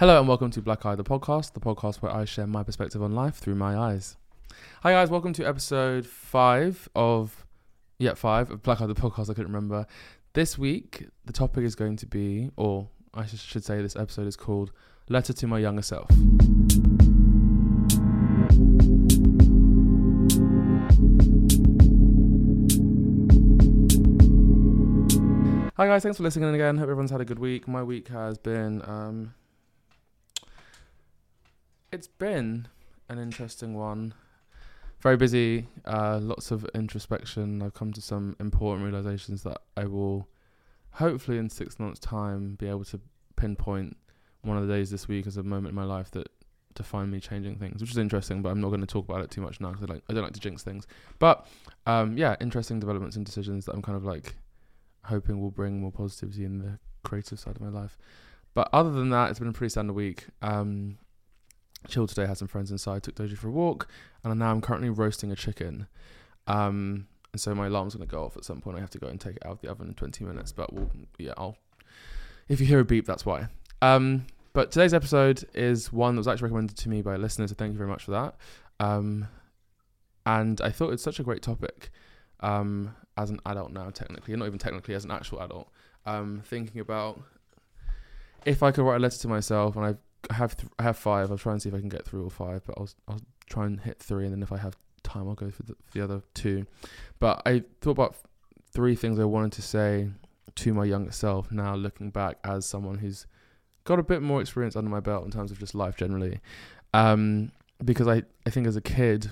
Hello and welcome to Black Eye, the podcast, the podcast where I share my perspective on life through my eyes. Hi guys, welcome to episode five of, yeah, five of Black Eye, the podcast. I couldn't remember. This week, the topic is going to be, or I should say, this episode is called "Letter to My Younger Self." Hi guys, thanks for listening again. Hope everyone's had a good week. My week has been um it's been an interesting one. Very busy, uh lots of introspection. I've come to some important realizations that I will hopefully in 6 months time be able to pinpoint one of the days this week as a moment in my life that defined me changing things, which is interesting, but I'm not going to talk about it too much now because I, like, I don't like to jinx things. But um, yeah, interesting developments and decisions that I'm kind of like hoping will bring more positivity in the creative side of my life. But other than that, it's been a pretty standard week. Um, chilled today, had some friends inside, took Doji for a walk, and now I'm currently roasting a chicken. Um, and so my alarm's to go off at some point. I have to go and take it out of the oven in 20 minutes. But we'll, yeah, I'll. If you hear a beep, that's why. Um, but today's episode is one that was actually recommended to me by listeners, so thank you very much for that. Um, and I thought it's such a great topic um, as an adult now, technically, not even technically as an actual adult, um, thinking about if I could write a letter to myself, and I've, I have th- I have five. I'll try and see if I can get through all five, but I'll I'll try and hit three, and then if I have time, I'll go for the, the other two. But I thought about three things I wanted to say to my younger self. Now looking back as someone who's got a bit more experience under my belt in terms of just life generally, um, because I I think as a kid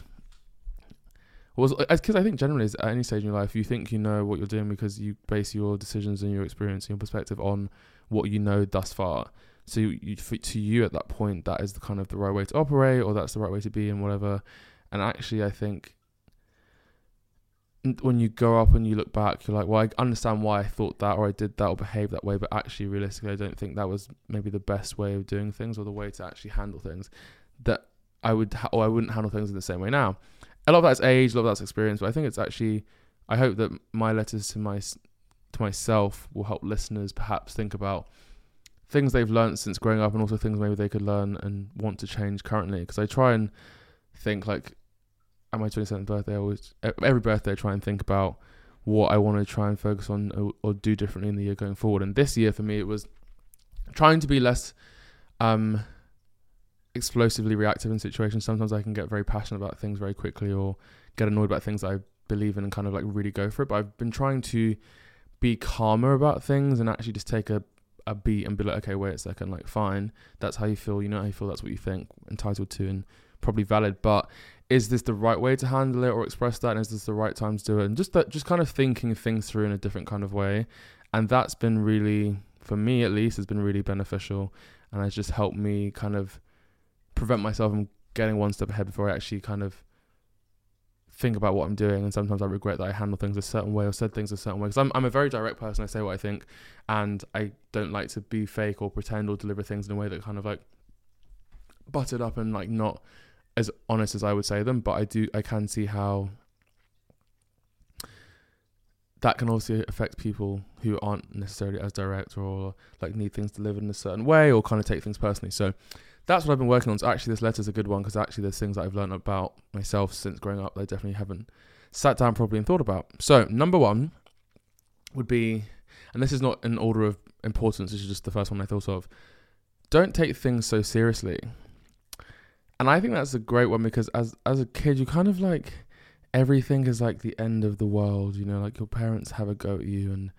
was because I think generally at any stage in your life you think you know what you're doing because you base your decisions and your experience and your perspective on what you know thus far. So you, you, to you at that point that is the kind of the right way to operate or that's the right way to be and whatever. And actually, I think when you go up and you look back, you're like, well, I understand why I thought that or I did that or behaved that way, but actually, realistically, I don't think that was maybe the best way of doing things or the way to actually handle things. That I would ha- or I wouldn't handle things in the same way now a lot of that's age, a lot of that's experience, but I think it's actually. I hope that my letters to my to myself will help listeners perhaps think about things they've learned since growing up, and also things maybe they could learn and want to change currently. Because I try and think like at my 27th birthday, I always every birthday I try and think about what I want to try and focus on or, or, do differently in the year going forward. And this year for me, it was trying to be less um, explosively reactive in situations. Sometimes I can get very passionate about things very quickly or get annoyed about things I believe in and kind of like really go for it. But I've been trying to be calmer about things and actually just take a, a beat and be like, okay, wait a second, like fine, that's how you feel, you know how you feel, that's what you think, entitled to and probably valid. But is this the right way to handle it or express that? And is this the right time to do it? And just that just kind of thinking things through in a different kind of way. And that's been really for me at least has been really beneficial and has just helped me kind of prevent myself from getting one step ahead before I actually kind of think about what I'm doing. And sometimes I regret that I handle things a certain way or said things a certain way. Because I'm, I'm a very direct person. I say what I think. And I don't like to be fake or pretend or deliver things in a way that kind of like butted up and like not as honest as I would say them. But I do, I can see how that can also affect people who aren't necessarily as direct or like need things delivered in a certain way or kind of take things personally. So that's what I've been working on. So actually, this letter's a good one because actually, there's things that I've learned about myself since growing up that I definitely haven't sat down properly and thought about. So number one would be, and this is not in order of importance. This is just the first one I thought of. Don't take things so seriously. And I think that's a great one because as as a kid, you kind of like everything is like the end of the world. You know, like your parents have a go at you and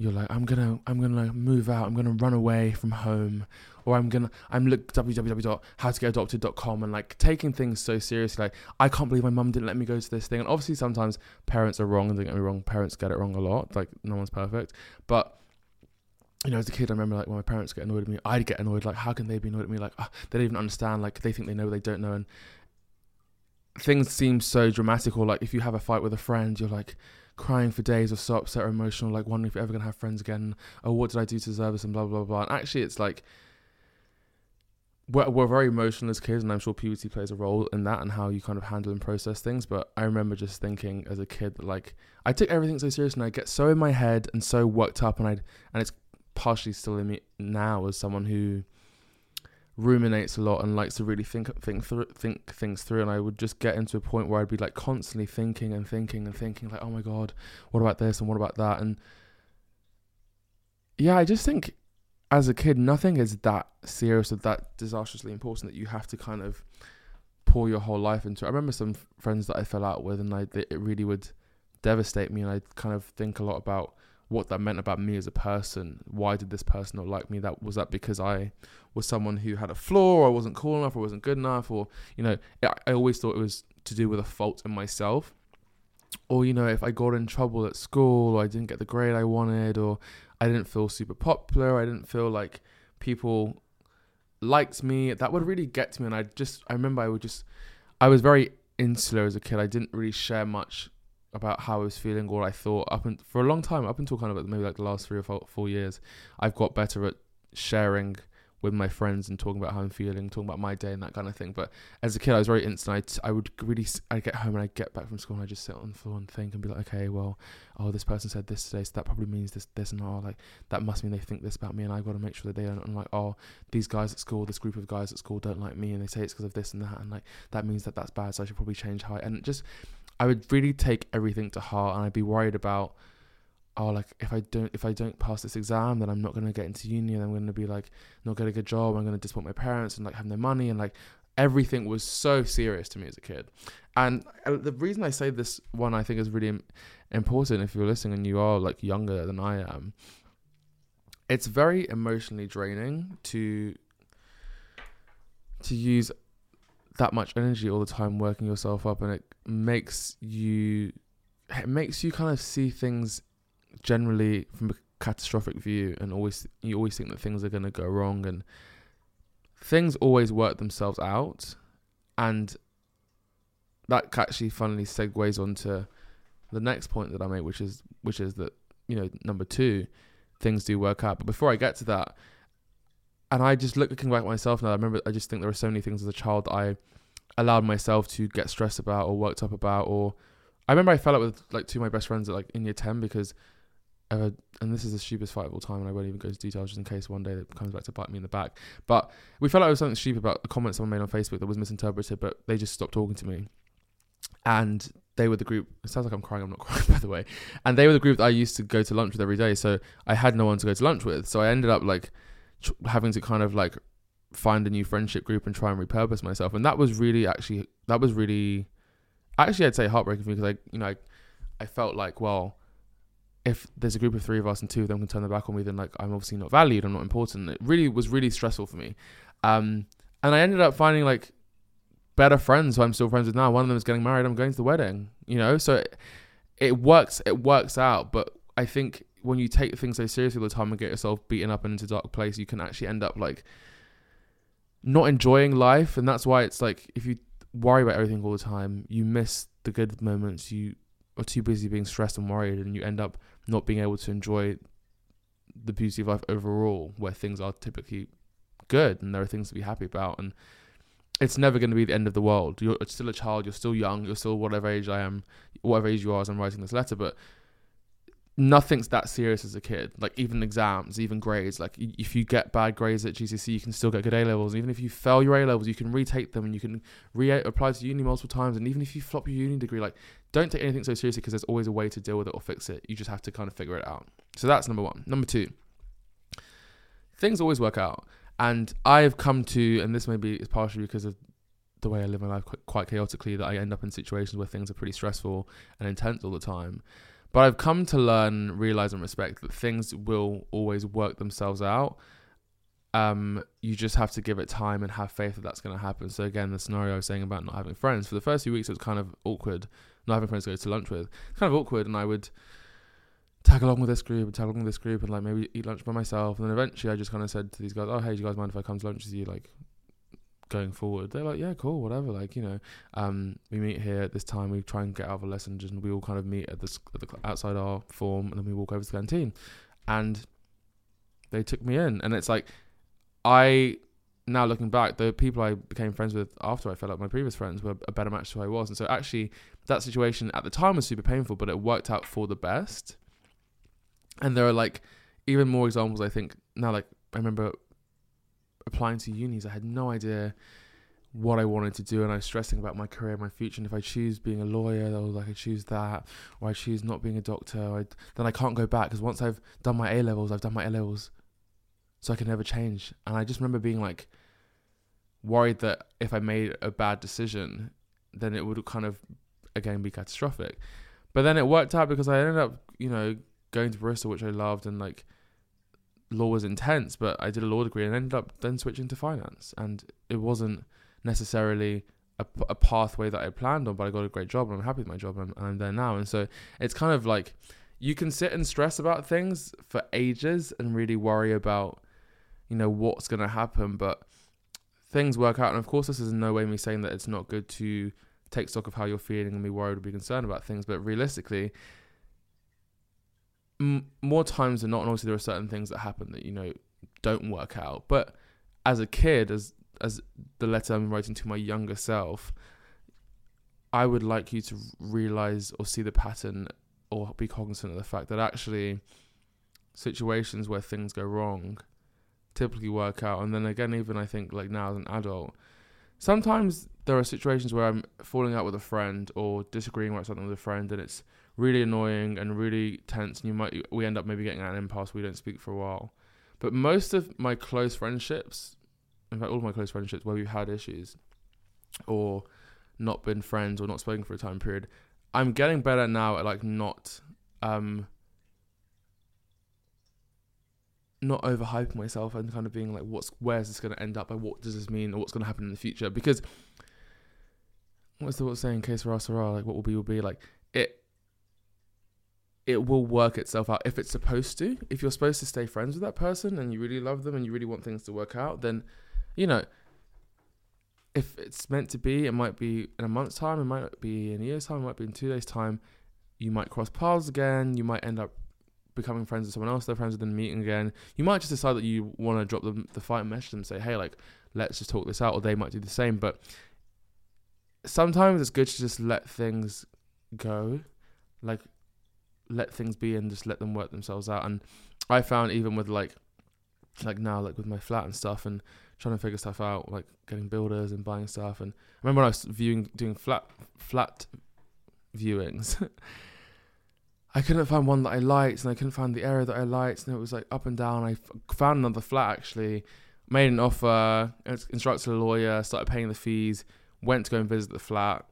you're like, I'm gonna, I'm gonna move out, I'm gonna run away from home, or I'm gonna, I'm look www.howtogetadopted.com and like taking things so seriously. Like, I can't believe my mum didn't let me go to this thing. And obviously, sometimes parents are wrong, and don't get me wrong, parents get it wrong a lot. Like, no one's perfect, but you know, as a kid, I remember like when my parents get annoyed at me, I'd get annoyed. Like, how can they be annoyed at me? Like, oh, they don't even understand. Like, they think they know, what they don't know, and things seem so dramatic. Or like, if you have a fight with a friend, you're like crying for days or so upset or emotional, like wondering if you're ever gonna have friends again. Oh, what did I do to deserve this? And blah blah blah. And actually, it's like we're, we're very emotional as kids, and I'm sure puberty plays a role in that and how you kind of handle and process things. But I remember just thinking as a kid that like I took everything so serious, and I get so in my head and so worked up, and I and it's partially still in me now as someone who ruminates a lot and likes to really think think think things through. And I would just get into a point where I'd be like constantly thinking and thinking and thinking like oh my god what about this and what about that? And yeah I just think as a kid nothing is that serious or that disastrously important that you have to kind of pour your whole life into I remember some friends that I fell out with and I it really would devastate me and I kind of think a lot about what that meant about me as a person. Why did this person not like me? That was that because I was someone who had a flaw, or I wasn't cool enough, or wasn't good enough, or you know, I, I always thought it was to do with a fault in myself. Or you know, if I got in trouble at school, or I didn't get the grade I wanted, or I didn't feel super popular, I didn't feel like people liked me. That would really get to me, and I just I remember I would just I was very insular as a kid. I didn't really share much about how I was feeling or I thought up and for a long time, up until kind of maybe like the last three or four, four years, I've got better at sharing with my friends and talking about how I'm feeling, talking about my day and that kind of thing. But as a kid, I was very instant. I, I would really, I'd get home and I'd get back from school and I'd just sit on the floor and think and be like, okay, well, oh, this person said this today, so that probably means this, this, and oh, like that must mean they think this about me, and I've got to make sure that they don't. And like, oh, these guys at school, this group of guys at school don't like me, and they say it's because of this and that, and like that means that that's bad, so I should probably change how. I, and just, I would really take everything to heart, and I'd be worried about oh like if I don't if I don't pass this exam then I'm not gonna get into uni and I'm gonna be like not get a good job. I'm gonna disappoint my parents and like have no money and like everything was so serious to me as a kid. And the reason I say this one I think is really important if you're listening and you are like younger than I am. It's very emotionally draining to to use that much energy all the time working yourself up and it makes you it makes you kind of see things generally from a catastrophic view and always you always think that things are going to go wrong and things always work themselves out. And that actually funnily segues onto the next point that I made which is which is that you know number 2 things do work out. But before I get to that and I just look looking back at myself now I remember I just think there were so many things as a child that I allowed myself to get stressed about or worked up about or I remember I fell out with like two of my best friends at like in year 10 because uh, and this is the stupidest fight of all time, and I won't even go into details just in case one day it comes back to bite me in the back. But we felt like it was something stupid about a comment someone made on Facebook that was misinterpreted, but they just stopped talking to me. And they were the group. It sounds like I'm crying. I'm not crying, by the way. And they were the group that I used to go to lunch with every day. So I had no one to go to lunch with. So I ended up like having to kind of like find a new friendship group and try and repurpose myself. And that was really actually that was really actually I'd say heartbreaking for me because I you know I, I felt like well if there's a group of three of us and two of them can turn their back on me, then like I'm obviously not valued, I'm not important. It really was really stressful for me. Um, and I ended up finding like better friends who I'm still friends with now. One of them is getting married. I'm going to the wedding. You know, so it, it works. It works out. But I think when you take things so seriously all the time and get yourself beaten up and into dark place, you can actually end up like not enjoying life. And that's why it's like if you worry about everything all the time, you miss the good moments. You are too busy being stressed and worried, and you end up not being able to enjoy the beauty of life overall, where things are typically good and there are things to be happy about. And it's never going to be the end of the world. You're still a child, you're still young, you're still whatever age I am, whatever age you are as I'm writing this letter, but nothing's that serious as a kid. Like even exams, even grades. Like if you get bad grades at GCSE, you can still get good A levels. Even if you fail your A levels, you can retake them and you can re-apply to uni multiple times. And even if you flop your uni degree, like don't take anything so seriously because there's always a way to deal with it or fix it. You just have to kind of figure it out. So that's number one. Number two, things always work out. And I've come to, and this maybe is partially because of the way I live my life quite chaotically, that I end up in situations where things are pretty stressful and intense all the time. But I've come to learn, realize, and respect that things will always work themselves out. Um, you just have to give it time and have faith that that's going to happen. So again, the scenario I was saying about not having friends for the first few weeks, it was kind of awkward. Not having friends to go to lunch with, it's kind of awkward, and I would tag along with this group and tag along with this group and like maybe eat lunch by myself. And then eventually, I just kind of said to these guys, "Oh, hey, do you guys mind if I come to lunch with you?" Like, going forward. They're like, yeah, cool, whatever. Like, you know, um, we meet here at this time. We try and get out of a lesson, and we all kind of meet at the, at the outside our form, and then we walk over to the canteen. And they took me in, and it's like, I now looking back, the people I became friends with after I fell out, my previous friends were a better match to who I was, and so actually that situation at the time was super painful, but it worked out for the best. And there are like even more examples. I think now, like I remember applying to unis, I had no idea what I wanted to do, and I was stressing about my career, my future. And if I choose being a lawyer, or like I choose that, or I choose not being a doctor, I, then I can't go back because once I've done my A levels, I've done my A levels, so I can never change. And I just remember being like worried that if I made a bad decision, then it would kind of again be catastrophic. But then it worked out because I ended up, you know, going to Bristol, which I loved, and like law was intense, but I did a law degree and ended up then switching to finance, and it wasn't necessarily a, a pathway that I planned on, but I got a great job and I'm happy with my job and, and I'm there now. And so it's kind of like you can sit and stress about things for ages and really worry about, you know, what's going to happen, but things work out. And of course, this is in no way me saying that it's not good to take stock of how you're feeling and be worried or be concerned about things, but realistically, more times than not, and obviously there are certain things that happen that you know don't work out. But as a kid, as as the letter I'm writing to my younger self, I would like you to realize or see the pattern or be cognizant of the fact that actually situations where things go wrong typically work out. And then again, even I think like now as an adult, sometimes there are situations where I'm falling out with a friend or disagreeing about something with a friend and it's really annoying and really tense and you might we end up maybe getting at an impasse we don't speak for a while. But most of my close friendships in fact, all of my close friendships where we've had issues or not been friends or not spoken for a time period, I'm getting better now at like not um not overhyping myself and kind of being like what's where's this going to end up? And what does this mean? Or what's going to happen in the future? Because what's the what's saying case for us like what will be will be like it will work itself out if it's supposed to if you're supposed to stay friends with that person and you really love them and you really want things to work out then you know, if it's meant to be, it might be in a month's time, it might be in a year's time, it might be in two days' time. You might cross paths again. You might end up becoming friends with someone else. They're friends with them, meeting again. You might just decide that you want to drop them the fight and message them, say, hey, like, let's just talk this out, or they might do the same. But sometimes it's good to just let things go, like, let things be and just let them work themselves out. And I found even with like, like now, like with my flat and stuff, and trying to figure stuff out, like getting builders and buying stuff. And I remember when I was viewing, doing flat flat viewings. I couldn't find one that I liked, and I couldn't find the area that I liked, and it was like up and down. I found another flat actually, made an offer, instructed a lawyer, started paying the fees, went to go and visit the flat,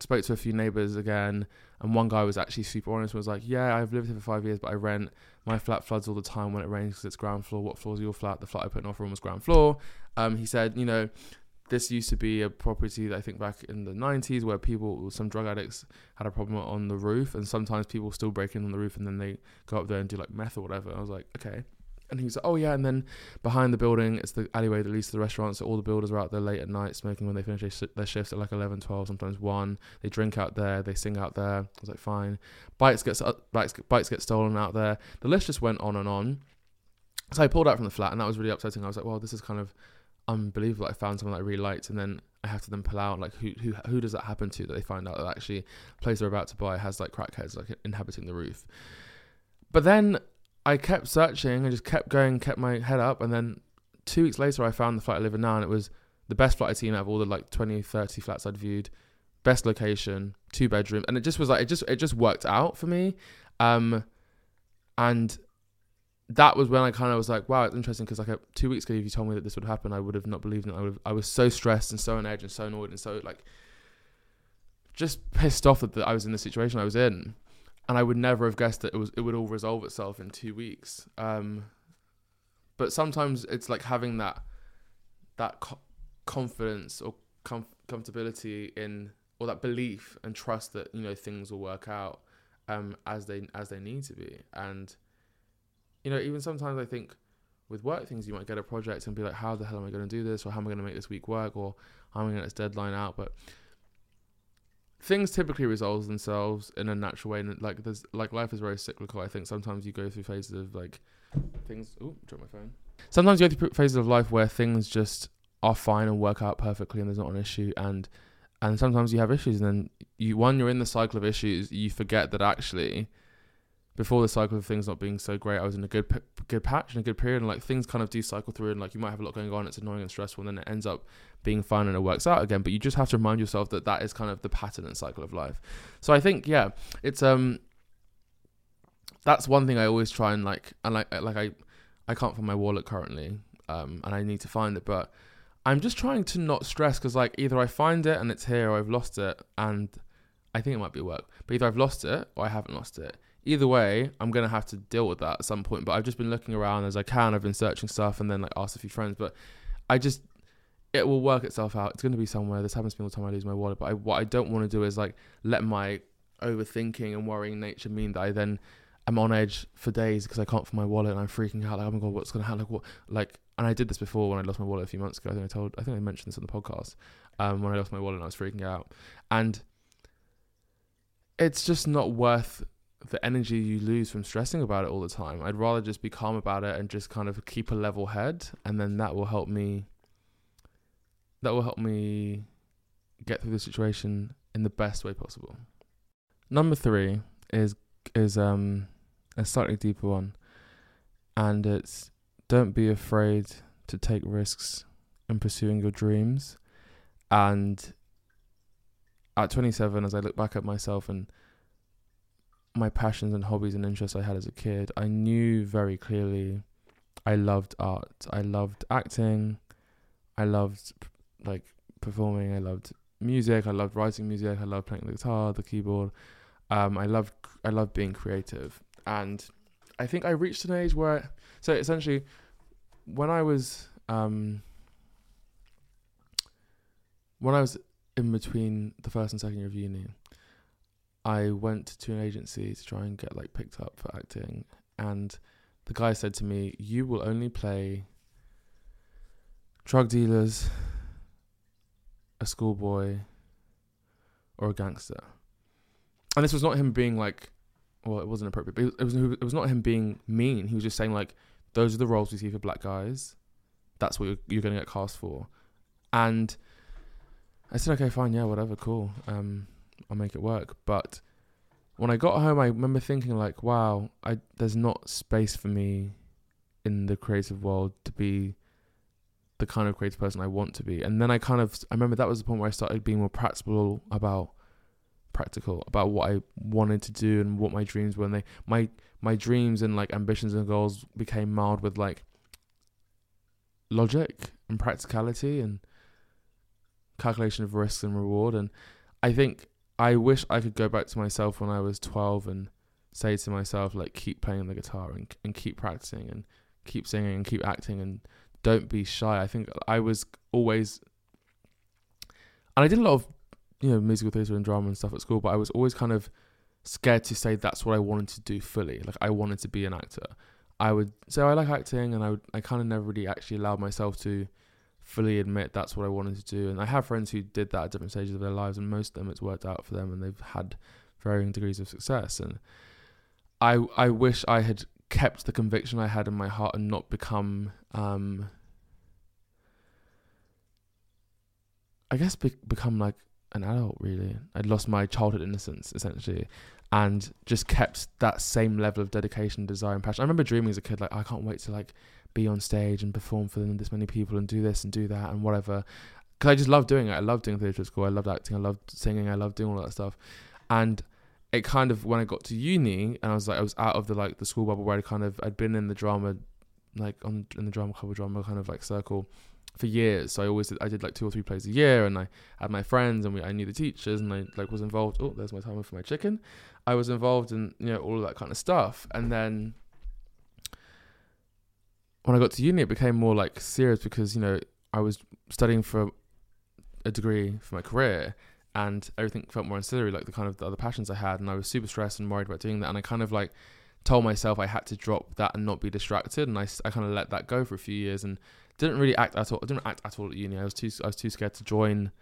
spoke to a few neighbors again, and one guy was actually super honest. Was like, "Yeah, I've lived here for five years, but I rent. My flat floods all the time when it rains because it's ground floor. What floor is your flat? The flat I put an offer on was ground floor." Um, he said, "You know, this used to be a property that I think back in the 90s where people, some drug addicts, had a problem on the roof, and sometimes people still break in on the roof and then they go up there and do like meth or whatever." I was like, "Okay." And he was like, oh yeah, and then behind the building, it's the alleyway that leads to the restaurant. So all the builders are out there late at night smoking when they finish their shifts at like 11, 12, sometimes 1. They drink out there, they sing out there. I was like, fine. Bikes get, uh, bikes, bikes get stolen out there. The list just went on and on. So I pulled out from the flat and that was really upsetting. I was like, well, this is kind of unbelievable. I found someone that I really liked and then I have to then pull out like who who who does that happen to that they find out that actually the place they're about to buy has like crackheads like inhabiting the roof. But then I kept searching. I just kept going, kept my head up, and then two weeks later, I found the flat I live in now, and it was the best flat I'd seen out of all the like 20, 30 flats I'd viewed. Best location, two bedroom, and it just was like it just it just worked out for me. Um, and that was when I kind of was like, wow, it's interesting because like a, two weeks ago, if you told me that this would happen, I would have not believed it. I would I was so stressed and so on edge and so annoyed and so like just pissed off that I was in the situation I was in and I would never have guessed that it was it would all resolve itself in two weeks. Um, but sometimes it's like having that that co- confidence or com- comfortability in or that belief and trust that you know things will work out um, as they as they need to be. And you know, even sometimes I think with work things, you might get a project and be like, "How the hell am I going to do this?" or "How am I going to make this week work?" or "How am I going to get this deadline out?" But things typically resolve themselves in a natural way and like there's like life is very cyclical i think. Sometimes you go through phases of like things oh drop my phone. Sometimes you go through phases of life where things just are fine and work out perfectly and there's not an issue and and sometimes you have issues and then you one you're in the cycle of issues you forget that actually before the cycle of things not being so great, I was in a good good patch and a good period, and like things kind of do cycle through, and like you might have a lot going on, it's annoying and stressful, and then it ends up being fun and it works out again. But you just have to remind yourself that that is kind of the pattern and cycle of life. So I think yeah, it's um that's one thing I always try and like and like like I I can't find my wallet currently, um, and I need to find it, but I'm just trying to not stress because like either I find it and it's here or I've lost it and I think it might be work, but either I've lost it or I haven't lost it. Either way, I'm gonna have to deal with that at some point. But I've just been looking around as I can. I've been searching stuff and then like asked a few friends, but I just it will work itself out. It's gonna be somewhere. This happens to me all the time. I lose my wallet, but I, what I don't want to do is like let my overthinking and worrying nature mean that I then I'm on edge for days because I can't find my wallet and I'm freaking out like oh my god what's gonna happen like what like and I did this before when I lost my wallet a few months ago I think I told I think I mentioned this on the podcast um, when I lost my wallet and I was freaking out and it's just not worth the energy you lose from stressing about it all the time I'd rather just be calm about it and just kind of keep a level head and then that will help me that will help me get through the situation in the best way possible number three is is um a slightly deeper one, and it's don't be afraid to take risks in pursuing your dreams. And at 27, as I look back at myself and my passions and hobbies and interests I had as a kid, I knew very clearly I loved art. I loved acting. I loved like performing. I loved music. I loved writing music. I loved playing the guitar, the keyboard. Um, I loved I loved being creative and I think I reached an age where so essentially when I was um, when I was in between the first and second year of uni, I went to an agency to try and get like picked up for acting, and the guy said to me, "You will only play drug dealers, a schoolboy, or a gangster." And this was not him being like well, it wasn't appropriate, but it was it was not him being mean. He was just saying like, those are the roles we see for black guys. That's what you're, you're going to get cast for. And I said, okay, fine, yeah, whatever, cool. Um, I'll make it work. But when I got home, I remember thinking like, wow, I there's not space for me in the creative world to be the kind of creative person I want to be. And then I kind of I remember that was the point where I started being more practical about practical about what I wanted to do and what my dreams were. And they my my dreams and like ambitions and goals became marred with like logic and practicality and calculation of risks and reward. And I think I wish I could go back to myself when I was twelve and say to myself like keep playing the guitar and and keep practicing and keep singing and keep acting and don't be shy. I think I was always and I did a lot of you know musical theatre and drama and stuff at school, but I was always kind of scared to say that's what I wanted to do fully. Like I wanted to be an actor. I would say I like acting, and I I kind of never really actually allowed myself to fully admit that's what I wanted to do. And I have friends who did that at different stages of their lives, and most of them it's worked out for them, and they've had varying degrees of success. And I I wish I had kept the conviction I had in my heart and not become um I guess be- become like an adult really. I'd lost my childhood innocence essentially and just kept that same level of dedication, desire and passion. I remember dreaming as a kid like I can't wait to like be on stage and perform for them this many people and do this and do that and whatever. Cuz I just love doing it. I love doing theatre at school. I loved acting. I loved singing. I loved doing all that stuff. And it kind of when I got to uni and I was like I was out of the like the school bubble where I kind of I'd been in the drama like on in the drama club drama kind of like circle for years. So I always did, I did like two or three plays a year, and I had my friends, and we, I knew the teachers, and I like was involved. Oh, there's my timer for my chicken. I was involved in you know all of that kind of stuff, and then when I got to uni, it became more like serious because you know I was studying for a degree for my career, and everything felt more ancillary, like the kind of the other passions I had, and I was super stressed and worried about doing that, and I kind of like told myself I had to drop that and not be distracted, and I, I kind of let that go for a few years, and didn't really act at all. I didn't act at all at uni. I was too I was too scared to join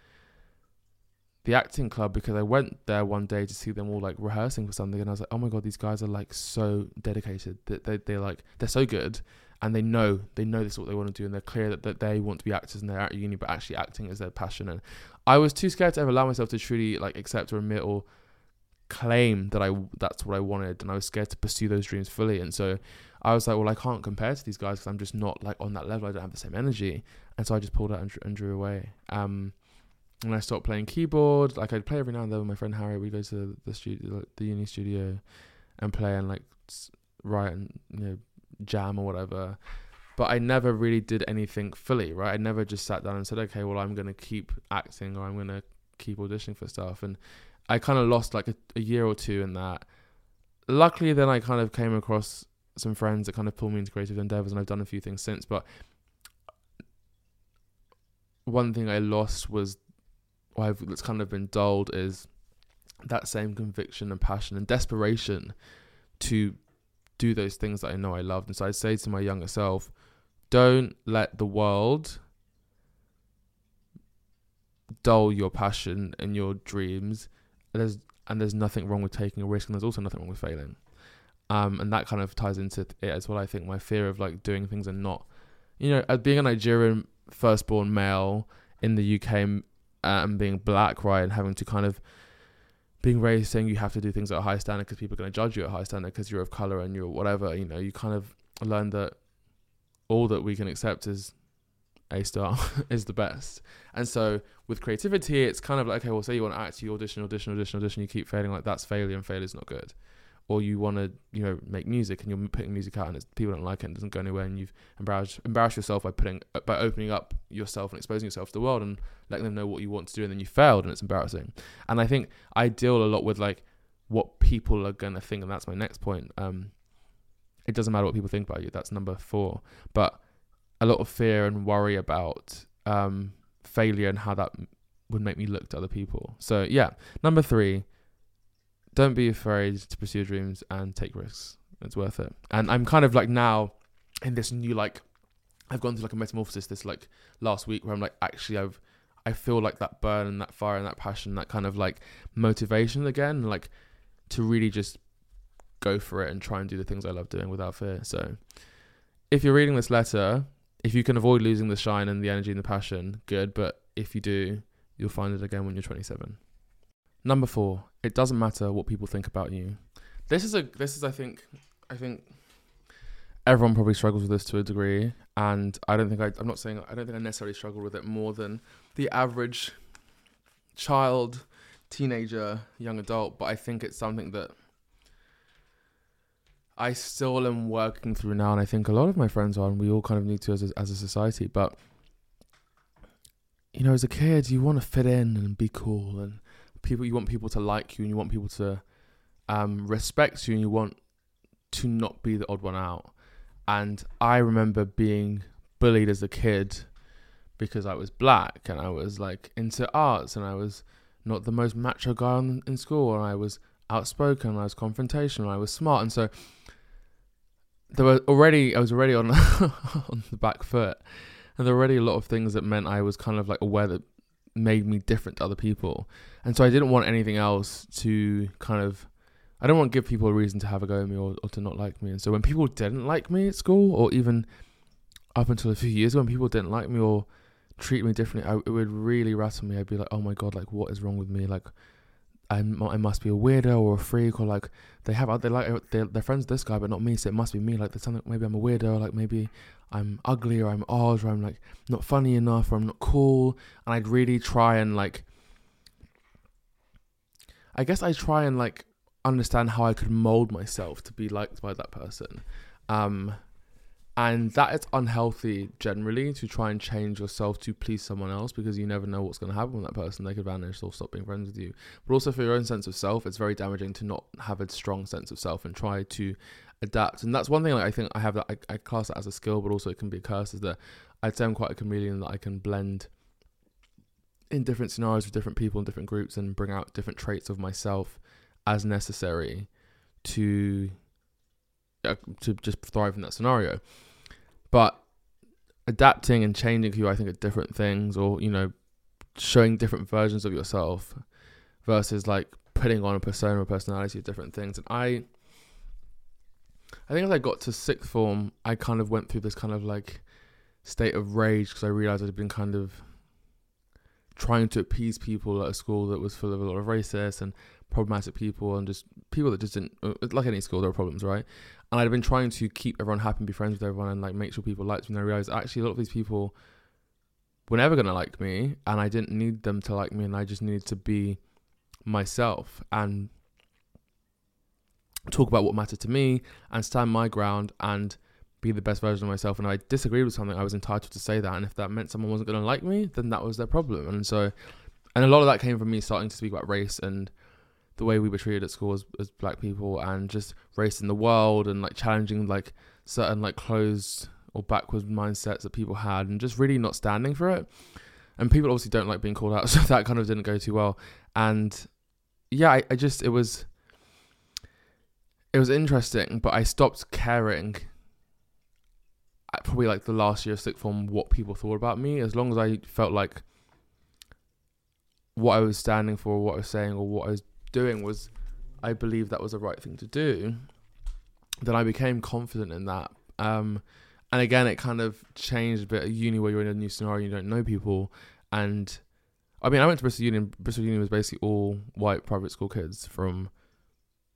the acting club because I went there one day to see them all like rehearsing for something, and I was like, oh my god, these guys are like so dedicated. That they they like they're so good, and they know they know this is what they want to do, and they're clear that, that they want to be actors and they're at uni, but actually acting is their passion. And I was too scared to ever allow myself to truly like accept or admit or claim that I that's what I wanted, and I was scared to pursue those dreams fully. And so I was like, well, I can't compare to these guys because I'm just not like on that level. I don't have the same energy, and so I just pulled out and, and drew away. Um, and I stopped playing keyboard. Like I'd play every now and then with my friend Harry. we'd go to the studio, the uni studio, and play and like write and you know jam or whatever. But I never really did anything fully, right? I never just sat down and said, okay, well, I'm gonna keep acting or I'm gonna keep auditioning for stuff. And I kind of lost like a, a year or two in that. Luckily, then I kind of came across some friends that kind of pulled me into creative endeavors, and I've done a few things since. But one thing I lost was, or I've, that's kind of been dulled, is that same conviction and passion and desperation to do those things that I know I loved. And so I say to my younger self, don't let the world dull your passion and your dreams. And There's and there's nothing wrong with taking a risk, and there's also nothing wrong with failing. Um, and that kind of ties into it as well. I think my fear of like doing things and not, you know, being a Nigerian firstborn male in the UK and being black, right, and having to kind of being raised saying you have to do things at a high standard because people are going to judge you at a high standard because you're of color and you're whatever. You know, you kind of learn that all that we can accept is a star is the best. And so with creativity, it's kind of like okay, well, say you want to act, you audition, audition, audition, audition, you keep failing. Like that's failure, and failure is not good or you want to you know make music and you're putting music out and people don't like it and it doesn't go anywhere and you've embarrassed embarrassed yourself by putting by opening up yourself and exposing yourself to the world and letting them know what you want to do and then you failed and it's embarrassing. And i think i deal a lot with like what people are going to think and that's my next point. Um it doesn't matter what people think about you that's number four. But a lot of fear and worry about um failure and how that would make me look to other people. So yeah number three don't be afraid to pursue your dreams and take risks. It's worth it. And I'm kind of like now in this new like I've gone through like a metamorphosis this like last week where I'm like actually I've I feel like that burn and that fire and that passion, that kind of like motivation again, like to really just go for it and try and do the things I love doing without fear. So if you're reading this letter, if you can avoid losing the shine and the energy and the passion, good. But if you do, you'll find it again when you're 27. Number four, it doesn't matter what people think about you. This is a this is I think I think everyone probably struggles with this to a degree, and I don't think I I'm not saying I don't think I necessarily struggle with it more than the average child, teenager, young adult, but I think it's something that I still am working through now, and I think a lot of my friends are, and we all kind of need to as a, as a society. But you know, as a kid, you want to fit in and be cool, and people you want people to like you and you want people to um, respect you and you want to not be the odd one out. And I remember being bullied as a kid because I was black and I was like into arts and I was not the most macho guy in, in school and I was outspoken and I was confrontational and I was smart and so there were already I was already on on the back foot and there were already a lot of things that meant I was kind of like aware that made me different to other people. And so I didn't want anything else to kind of I don't want to give people a reason to have a go at me or, or to not like me. And so when people didn't like me at school or even up until a few years when people didn't like me or treat me differently, I, it would really rattle me. I'd be like, oh my God, like what is wrong with me? Like I'm, I must be a weirdo or a freak or like they have they like uh, they're, they're friends with this guy but not me so it must be me like there's something maybe I'm a weirdo like maybe I'm ugly or I'm odd or I'm like not funny enough or I'm not cool and I'd really try and like I guess I try and like understand how I could mold myself to be liked by that person. Um and that is unhealthy generally to try and change yourself to please someone else because you never know what's going to happen with that person. They could vanish or stop being friends with you. But also for your own sense of self it's very damaging to not have a strong sense of self and try to adapt. And that's one thing like, i think i have that I, I class that as a skill but also it can be a curse is that i'd say i'm quite a chameleon that i can blend in different scenarios with different people in different groups and bring out different traits of myself as necessary to uh, to just thrive in that scenario but adapting and changing who I think are different things, or you know, showing different versions of yourself versus like putting on a persona or personality of different things. And I, I think as I got to sixth form, I kind of went through this kind of like state of rage because I realized I'd been kind of trying to appease people at a school that was full of a lot of racists and problematic people and just people that just didn't uh, like any school there were problems right? And I'd been trying to keep everyone happy and be friends with everyone and like make sure people liked me. And I realized actually a lot of these people were never gonna like me and I didn't need them to like me and I just needed to be myself and talk about what mattered to me and stand my ground and be the best version of myself. And I disagreed with something, I was entitled to say that. And if that meant someone wasn't going to like me, then that was their problem. And so, and a lot of that came from me starting to speak about race and the way we were treated at school as, as black people and just race in the world and like challenging like certain like closed or backwards mindsets that people had and just really not standing for it. And people obviously don't like being called out, so that kind of didn't go too well. And yeah, I, I just it was it was interesting, but I stopped caring probably like the last year of sixth form what people thought about me. As long as I felt like what I was standing for, what I was saying, or what I was doing was, I believe that was the right thing to do. Then I became confident in that. Um, and again, it kind of changed a bit at uni where you're in a new scenario, you don't know people, and I mean, I went to Bristol Uni. Bristol Uni was basically all white private school kids from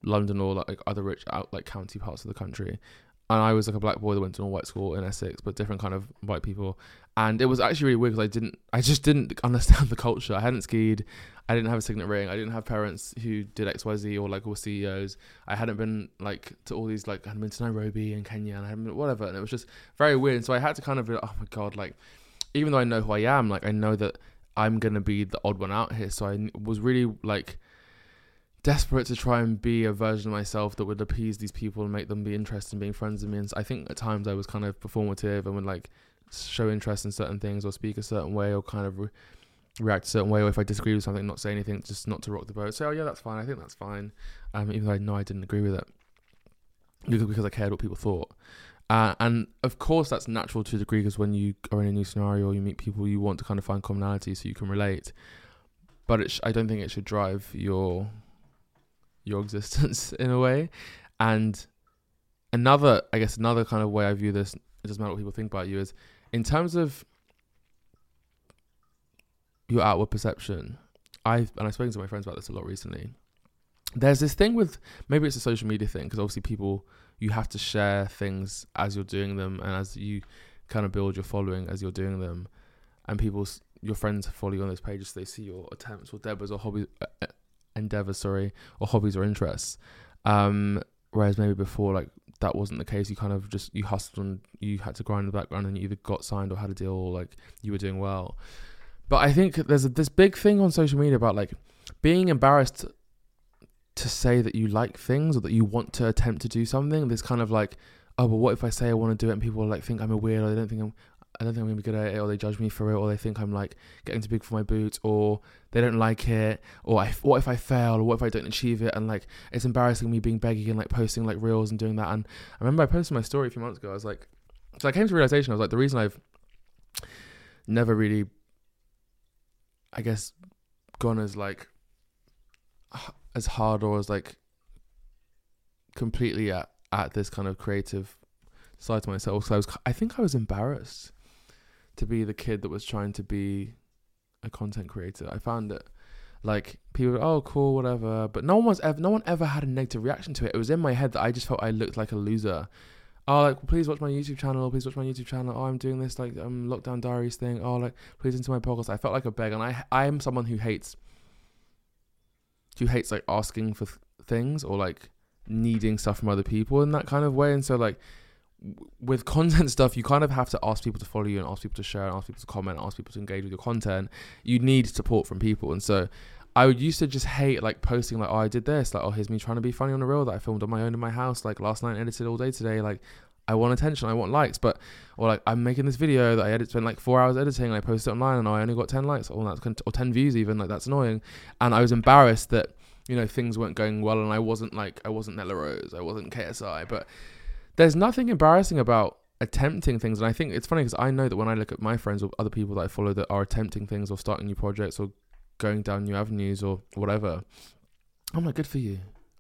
London or like other rich out like county parts of the country. And I was like a black boy that went to a white school in Essex, but different kind of white people. And it was actually really weird because I didn't, I just didn't understand the culture. I hadn't skied, I didn't have a signet ring, I didn't have parents who did X Y Z or like were CEOs. I hadn't been like to all these like I hadn't been to Nairobi and Kenya and I hadn't been whatever, and it was just very weird. And so I had to kind of be like, oh my god, like even though I know who I am, like I know that I'm gonna be the odd one out here. So I was really like desperate to try and be a version of myself that would appease these people and make them be interested in being friends with me. And I think at times I was kind of performative and would like show interest in certain things or speak a certain way or kind of re- react a certain way. Or if I disagree with something, not say anything, just not to rock the boat. Say, oh yeah, that's fine. I think that's fine. Um, even though I know I didn't agree with it because I cared what people thought. Uh, and of course, that's natural to a degree because when you are in a new scenario or you meet people, you want to kind of find commonality so you can relate. But sh- I don't think it should drive your your existence in a way. And another, I guess, another kind of way I view this, it doesn't matter what people think about you, is in terms of your outward perception. I've and I've spoken to my friends about this a lot recently. There's this thing with maybe it's a social media thing because obviously people you have to share things as you're doing them and as you kind of build your following as you're doing them and people's your friends follow you on those pages so they see your attempts or endeavors or hobbies uh, uh, endeavors sorry or hobbies or interests um whereas maybe before like that wasn't the case you kind of just you hustled and you had to grind in the background and you either got signed or had a deal or like you were doing well but i think there's a, this big thing on social media about like being embarrassed to say that you like things or that you want to attempt to do something. There's kind of like, oh, but what if I say I want to do it and people like think I'm a weird or they don't think I'm I don't think I'm gonna be good at it, or they judge me for it, or they think I'm like getting too big for my boots, or they don't like it, or I, what if I fail, or what if I don't achieve it, and like it's embarrassing me being beggy and like posting like reels and doing that. And I remember I posted my story a few months ago. I was like, so I came to a realization. I was like, the reason I've never really, I guess, gone as like as hard or as like completely at, at this kind of creative side to myself. So I was, I think I was embarrassed to be the kid that was trying to be a content creator. I found it like people, were, oh cool, whatever. But no one was ever, no one ever had a negative reaction to it. It was in my head that I just felt I looked like a loser. Oh, like please watch my YouTube channel. Please watch my YouTube channel. Oh, I'm doing this like um lockdown diaries thing. Oh, like please into my podcast. I felt like a beg, and I I am someone who hates who hates like asking for th- things or like needing stuff from other people in that kind of way. And so like with content stuff, you kind of have to ask people to follow you and ask people to share and ask people to comment, ask people to engage with your content. You need support from people. And so I would used to just hate like posting like, oh, I did this, like, oh, here's me trying to be funny on the reel that I filmed on my own in my house, like last night, edited all day today, like. I want attention, I want likes, but or like I'm making this video that I edit spent like four hours editing and I post it online and I only got ten likes or that's or ten views even like that's annoying, and I was embarrassed that you know things weren't going well and I wasn't like I wasn't Nella Rose, I wasn't KSI, but there's nothing embarrassing about attempting things and I think it's funny because I know that when I look at my friends or other people that I follow that are attempting things or starting new projects or going down new avenues or whatever, I'm like good for you.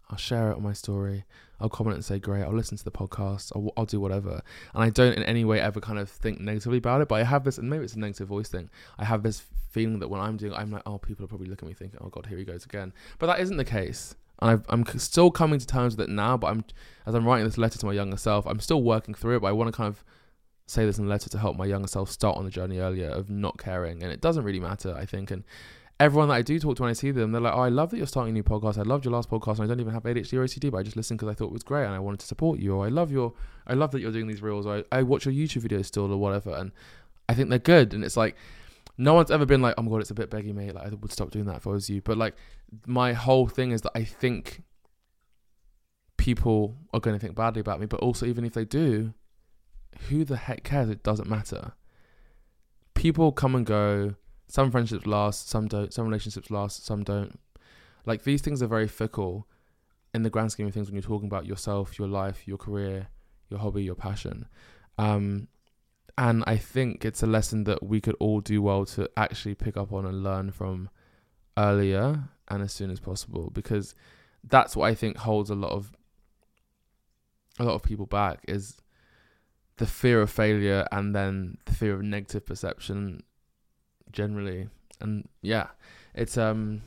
I'll share it on my story. I'll comment and say, great, I'll listen to the podcast, I'll, I'll do whatever. And I don't in any way ever kind of think negatively about it, but I have this, and maybe it's a negative voice thing, I have this feeling that when I'm doing I'm like, oh, people are probably looking at me thinking, oh God, here he goes again. But that isn't the case. And i am still coming to terms with it now, but I'm, as I'm writing this letter to my younger self, I'm still working through it, but I want to kind of say this in a letter to help my younger self start on the journey earlier of not caring. And it doesn't really matter, I think. And everyone that I do talk to when I see them, they're like, "Oh, I love that you're starting a new podcast. I loved your last podcast, and I don't even have ADHD or OCD, but I just listened because I thought it was great and I wanted to support you. Or I love your, I love that you're doing these reels. Or I, I watch your YouTube videos still, or whatever. And I think they're good. And it's like, no one's ever been like, "Oh my god, it's a bit beggy, mate. Like I would stop doing that if I was you." But like, my whole thing is that I think people are going to think badly about me, but also even if they do, who the heck cares? It doesn't matter. People come and go some friendships last, some don't. Some relationships last, some don't. Like these things are very fickle in the grand scheme of things when you're talking about yourself, your life, your career, your hobby, your passion. Um, and I think it's a lesson that we could all do well to actually pick up on and learn from earlier and as soon as possible because that's what I think holds a lot of a lot of people back is the fear of failure and then the fear of negative perception generally, and yeah, it's um,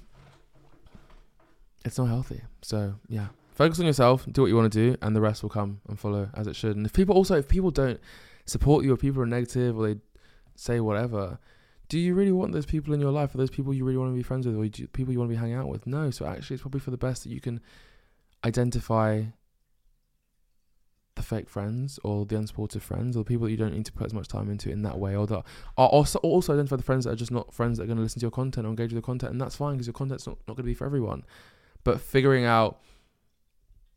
it's not healthy. So yeah, focus on yourself, do what you want to do, and the rest will come and follow as it should. And if people also, if people don't support you, or people are negative, or they say whatever, do you really want those people in your life? Are those people you really want to be friends with, or people you want to be hanging out with? No. So actually, it's probably for the best that you can identify the fake friends or the unsupportive friends or the people that you don't need to put as much time into in that way or that are also, also identify the friends that are just not friends that are going to listen to your content or engage with your content and that's fine because your content's not, not going to be for everyone but figuring out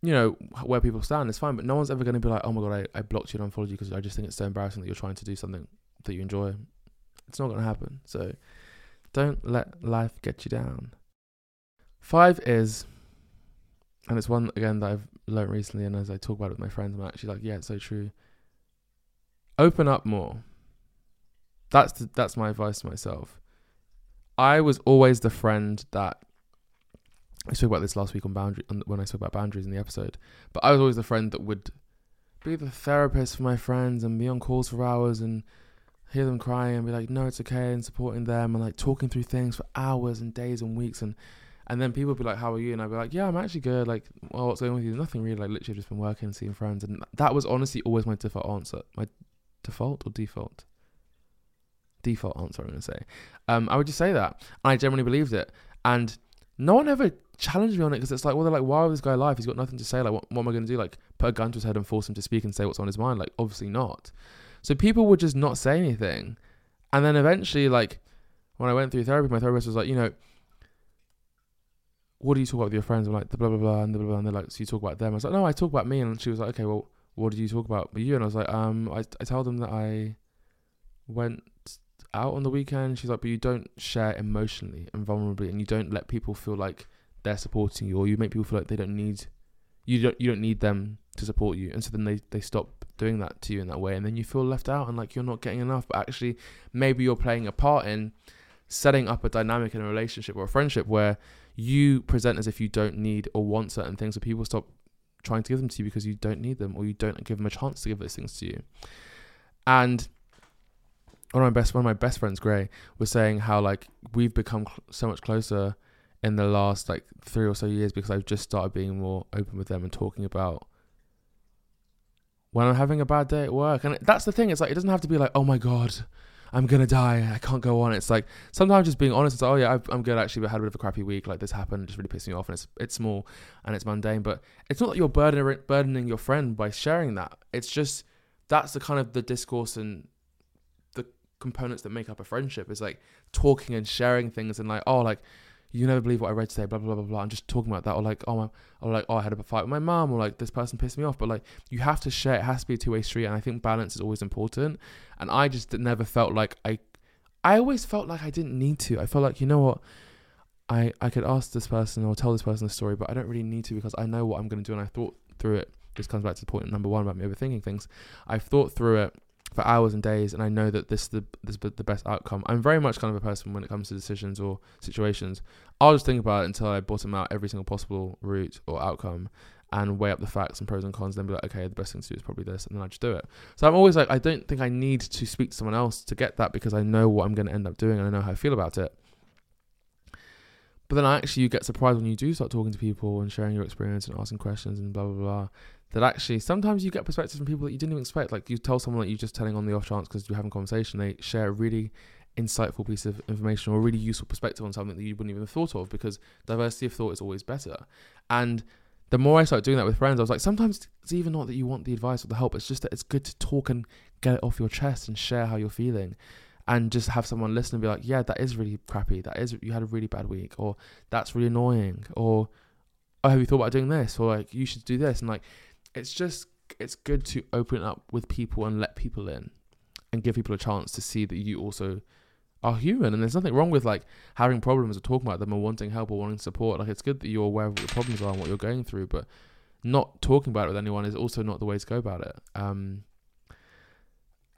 you know where people stand is fine but no one's ever going to be like oh my god I, I blocked you and unfollowed you because I just think it's so embarrassing that you're trying to do something that you enjoy it's not going to happen so don't let life get you down five is and it's one again that I've learned recently, and as I talk about it with my friends, I'm actually like, yeah, it's so true. Open up more. That's the, that's my advice to myself. I was always the friend that I spoke about this last week on boundary when I spoke about boundaries in the episode. But I was always the friend that would be the therapist for my friends and be on calls for hours and hear them crying and be like, no, it's okay, and supporting them and like talking through things for hours and days and weeks and and then people be like, "How are you?" And I'd be like, "Yeah, I'm actually good. Like, well, what's going on with you? Nothing really. Like, literally just been working, seeing friends." And that was honestly always my default answer. My default or default? Default answer. I'm gonna say. Um, I would just say that. I genuinely believed it, and no one ever challenged me on it because it's like, well, they're like, why would this guy alive? He's got nothing to say. Like, what, what am I going to do? Like, put a gun to his head and force him to speak and say what's on his mind? Like, obviously not. So people would just not say anything. And then eventually, like, when I went through therapy, my therapist was like, you know, what do you talk about with your friends? I'm like, the blah, blah, blah, and the blah, blah, and they're like, so you talk about them? I was like, no, I talk about me. And she was like, okay, well, what did you talk about with you? And I was like, um, I, I told them that I went out on the weekend. She's like, but you don't share emotionally and vulnerably, and you don't let people feel like they're supporting you, or you make people feel like they don't need you. Don't you don't need them to support you, and so then they they stop doing that to you in that way, and then you feel left out and like you're not getting enough. But actually, maybe you're playing a part in setting up a dynamic in a relationship or a friendship where you present as if you don't need or want certain things, so people stop trying to give them to you because you don't need them or you don't give them a chance to give those things to you. And one of my best one of my best friends, Gray, was saying how like we've become cl- so much closer in the last like three or so years because I've just started being more open with them and talking about when I'm having a bad day at work. And that's the thing. It's like it doesn't have to be like, oh my god, I'm gonna die. I can't go on. It's like sometimes just being honest. It's like, oh yeah, I'm good actually, but I had a bit of a crappy week. Like this happened, just really pissed me off, and it's it's small and it's mundane. But it's not that you're burdening burdening your friend by sharing that. It's just that's the kind of the discourse and the components that make up a friendship. Is like talking and sharing things and like oh like you never believe what I read today, blah blah blah blah and just talking about that, or like, oh my, or like, oh I had a fight with my mom, or like this person pissed me off. But like, you have to share. It has to be a two way street, and I think balance is always important. And I just never felt like I, I always felt like I didn't need to. I felt like you know what, I I could ask this person or tell this person a story, but I don't really need to because I know what I'm going to do, and I thought through it. This comes back to the point number one about me overthinking things. I've thought through it for hours and days, and I know that this is the this is the best outcome. I'm very much kind of a person when it comes to decisions or situations. I'll just think about it until I bottom out every single possible route or outcome, and weigh up the facts and pros and cons. and Then be like, okay, the best thing to do is probably this, and then I just do it. So I'm always like, I don't think I need to speak to someone else to get that because I know what I'm going to end up doing and I know how I feel about it. But then actually, you get surprised when you do start talking to people and sharing your experience and asking questions and blah blah blah. That actually sometimes you get perspectives from people that you didn't even expect. Like you tell someone that you're just telling on the off chance because you're having a conversation, they share a really insightful piece of information or a really useful perspective on something that you wouldn't even have thought of because diversity of thought is always better. And the more I started doing that with friends, I was like, sometimes it's even not that you want the advice or the help. It's just that it's good to talk and get it off your chest and share how you're feeling and just have someone listen and be like, yeah, that is really crappy. That is, you had a really bad week, or that's really annoying, or oh, have you thought about doing this, or like you should do this, and like, it's just it's good to open up with people and let people in, and give people a chance to see that you also are human, and there's nothing wrong with like having problems or talking about them or wanting help or wanting support. Like it's good that you're aware of what your problems are and what you're going through, but not talking about it with anyone is also not the way to go about it. Um,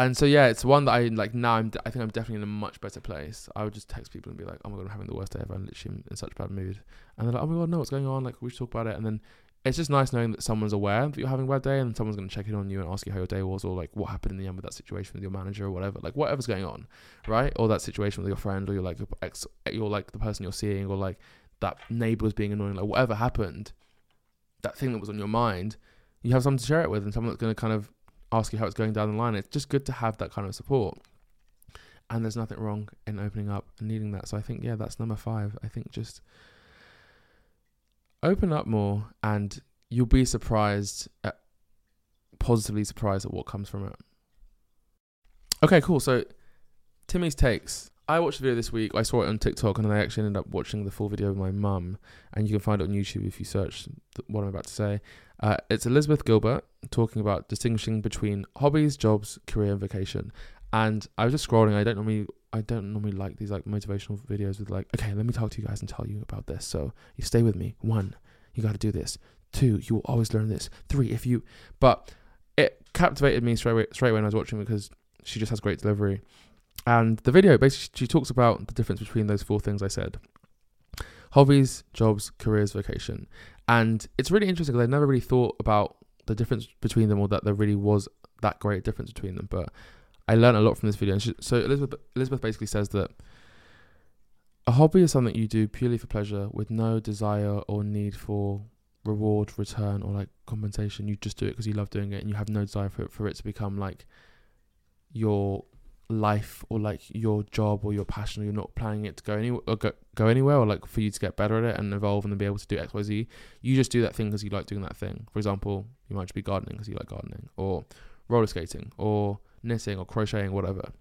and so yeah, it's one that I like now. I'm I think I'm definitely in a much better place. I would just text people and be like, "Oh my god, I'm having the worst day ever. I'm literally in such a bad mood." And they're like, "Oh my god, no, what's going on? Like, we should talk about it." And then it's just nice knowing that someone's aware that you're having a bad day, and someone's going to check in on you and ask you how your day was, or like what happened in the end with that situation with your manager or whatever, like whatever's going on, right? Or that situation with your friend, or you're like ex, you're like the person you're seeing, or like that neighbor was being annoying, like whatever happened, that thing that was on your mind, you have someone to share it with, and someone that's going to kind of ask you how it's going down the line. It's just good to have that kind of support. And there's nothing wrong in opening up and needing that. So I think, yeah, that's number five. I think just open up more and you'll be surprised, at, positively surprised at what comes from it. Okay, cool. So Timi's takes. I watched the video this week. I saw it on TikTok, and I actually ended up watching the full video with my mum. And you can find it on YouTube if you search what I'm about to say. Uh, it's Elizabeth Gilbert talking about distinguishing between hobbies, jobs, career, and vacation. And I was just scrolling. I don't normally, I don't normally like these like motivational videos with like, okay, let me talk to you guys and tell you about this. So you stay with me. One, you got to do this. Two, you will always learn this. Three, if you, but it captivated me straight away, straight away when I was watching because she just has great delivery. And the video basically she talks about the difference between those four things I said hobbies, jobs, careers, vocation. And it's really interesting because I never really thought about the difference between them or that there really was that great difference between them. But I learned a lot from this video. And she, so Elizabeth, Elizabeth basically says that a hobby is something you do purely for pleasure with no desire or need for reward, return, or like compensation. You just do it because you love doing it and you have no desire for it, for it to become like your life or like your job or your passion or you're not planning it to go anywhere or go, go anywhere or like for you to get better at it and evolve and then be able to do xyz you just do that thing because you like doing that thing. For example you might just be gardening because you like gardening or roller skating or knitting or crocheting whatever.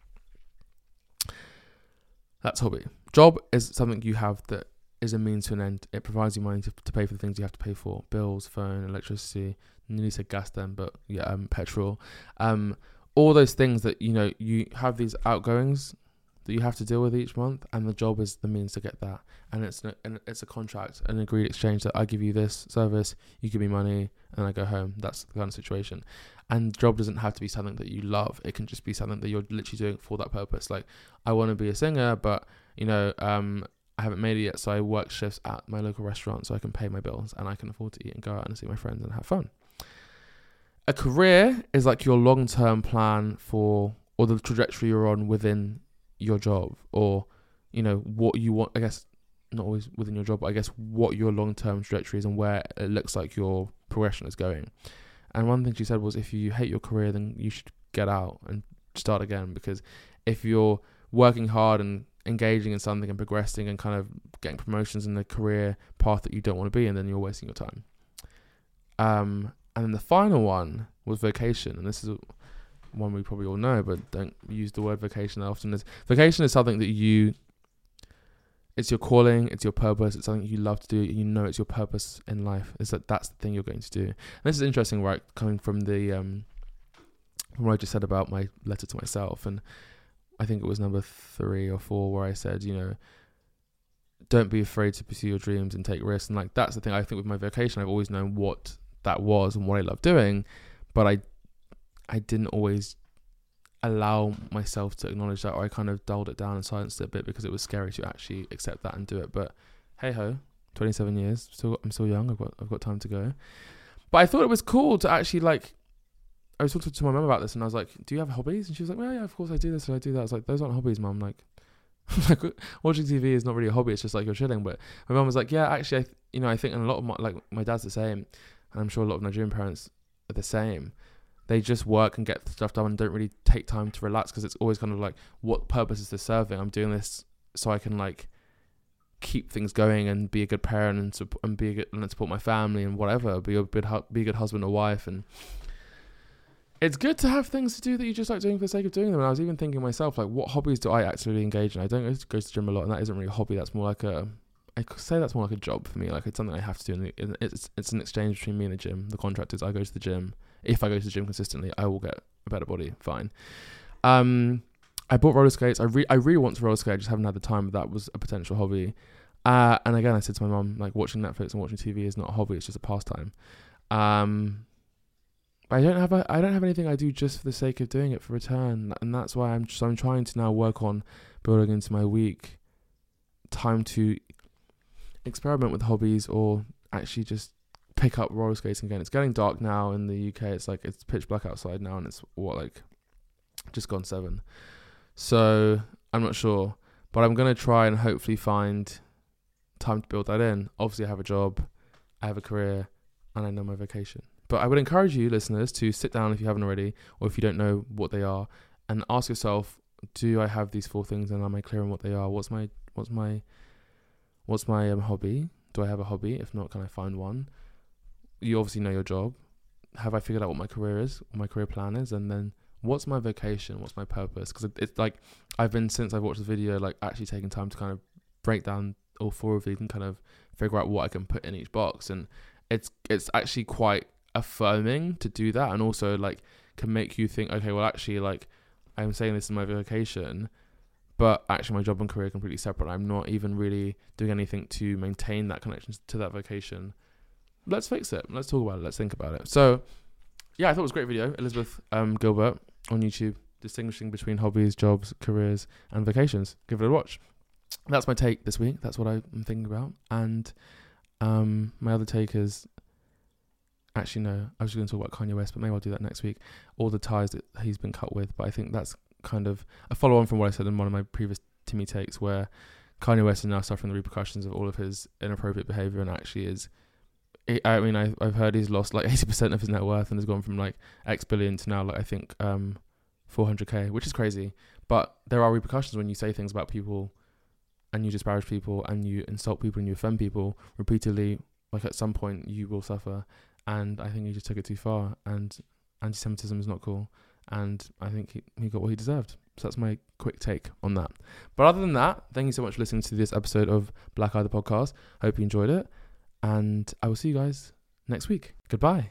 That's hobby. Job is something you have that is a means to an end. It provides you money to, to pay for the things you have to pay for. Bills phone electricity nearly said gas then but yeah um petrol. Um all those things that you know you have these outgoings that you have to deal with each month, and the job is the means to get that. And it's an, and it's a contract, an agreed exchange that I give you this service, you give me money, and I go home. That's the kind of situation. And job doesn't have to be something that you love. It can just be something that you're literally doing for that purpose. Like I want to be a singer, but you know, um, I haven't made it yet, so I work shifts at my local restaurant so I can pay my bills and I can afford to eat and go out and see my friends and have fun a career is like your long term plan for or the trajectory you're on within your job or you know what you want i guess not always within your job but i guess what your long term trajectory is and where it looks like your progression is going. And one thing she said was if you hate your career then you should get out and start again because if you're working hard and engaging in something and progressing and kind of getting promotions in the career path that you don't want to be in then you're wasting your time. Um and then the final one was vocation, and this is one we probably all know, but don't use the word vocation often. Is vocation is something that you it's your calling, it's your purpose, it's something you love to do, and you know it's your purpose in life. Is that that's the thing you're going to do. And this is interesting, right? Coming from the um, from what I just said about my letter to myself, and I think it was number three or four where I said, you know, don't be afraid to pursue your dreams and take risks. And like that's the thing I think with my vocation, I've always known what that was and what I loved doing, but I I didn't always allow myself to acknowledge that, or I kind of dulled it down and silenced it a bit because it was scary to actually accept that and do it. But hey ho, 27 years, still I'm still young. I've got I've got time to go. But I thought it was cool to actually like. I was talking to my mum about this, and I was like, "Do you have hobbies?" And she was like, "Well, yeah, of course I do this and I do that." I was like, "Those aren't hobbies, mum." Like, like watching TV is not really a hobby. It's just like you're chilling. But my mum was like, "Yeah, actually, I th- you know, I think a lot of my like my dad's the same, and I'm sure a lot of Nigerian parents are the same. They just work and get stuff done and don't really take time to relax because it's always kind of like, what purpose is this serving? I'm doing this so I can like keep things going and be a good parent and, sup- and be a good and support my family and whatever. Be a good hu- be a good husband or wife and." It's good to have things to do that you just like doing for the sake of doing them. And I was even thinking myself, like, what hobbies do I actually engage in? I don't go to, go to gym a lot, and that isn't really a hobby. That's more like a I say that's more like a job for me. Like it's something I have to do. And it's it's an exchange between me and the gym. The contract is I go to the gym. If I go to the gym consistently, I will get a better body. Fine. Um, I bought roller skates. I re- I really want to roller skate. I just haven't had the time. But that was a potential hobby. Uh, and again, I said to my mom, like watching Netflix and watching TV is not a hobby. It's just a pastime. Um, I don't have a, I don't have anything I do just for the sake of doing it for return, and that's why I'm so I'm trying to now work on building into my week time to experiment with hobbies or actually just pick up roller skating again. It's getting dark now in the UK. It's like it's pitch black outside now, and it's what like just gone seven. So I'm not sure, but I'm gonna try and hopefully find time to build that in. Obviously, I have a job, I have a career, and I know my vacation. But I would encourage you, listeners, to sit down if you haven't already, or if you don't know what they are, and ask yourself: Do I have these four things, and am I clear on what they are? What's my what's my what's my um, hobby? Do I have a hobby? If not, can I find one? You obviously know your job. Have I figured out what my career is, what my career plan is, and then what's my vocation? What's my purpose? Because it's like I've been since I've watched the video, like actually taking time to kind of break down all four of these and kind of figure out what I can put in each box, and it's it's actually quite affirming to do that, and also like can make you think, okay, well actually like I'm saying this is my vocation, but actually my job and career are completely separate. I'm not even really doing anything to maintain that connection to that vocation. Let's fix it. Let's talk about it. Let's think about it. So, yeah, I thought it was a great video. Elizabeth um, Gilbert on YouTube, distinguishing between hobbies, jobs, careers, and vacations. Give it a watch. That's my take this week. That's what I'm thinking about. And um, my other take is actually no. I was just going to talk about Kanye West, but maybe I'll do that next week. All the ties that he's been cut with, but I think that's kind of a follow on from what I said in one of my previous Timi takes, where Kanye West is now suffering the repercussions of all of his inappropriate behavior and actually is. I mean, I, I've heard he's lost like 80% of his net worth and has gone from like X billion to now, like, I think, um, 400k, which is crazy. But there are repercussions when you say things about people and you disparage people and you insult people and you offend people repeatedly. Like, at some point, you will suffer. And I think he just took it too far. And anti Semitism is not cool and I think he, he got what he deserved. So that's my quick take on that. But other than that, thank you so much for listening to this episode of Black Eye the Podcast. Hope you enjoyed it, and I will see you guys next week. Goodbye.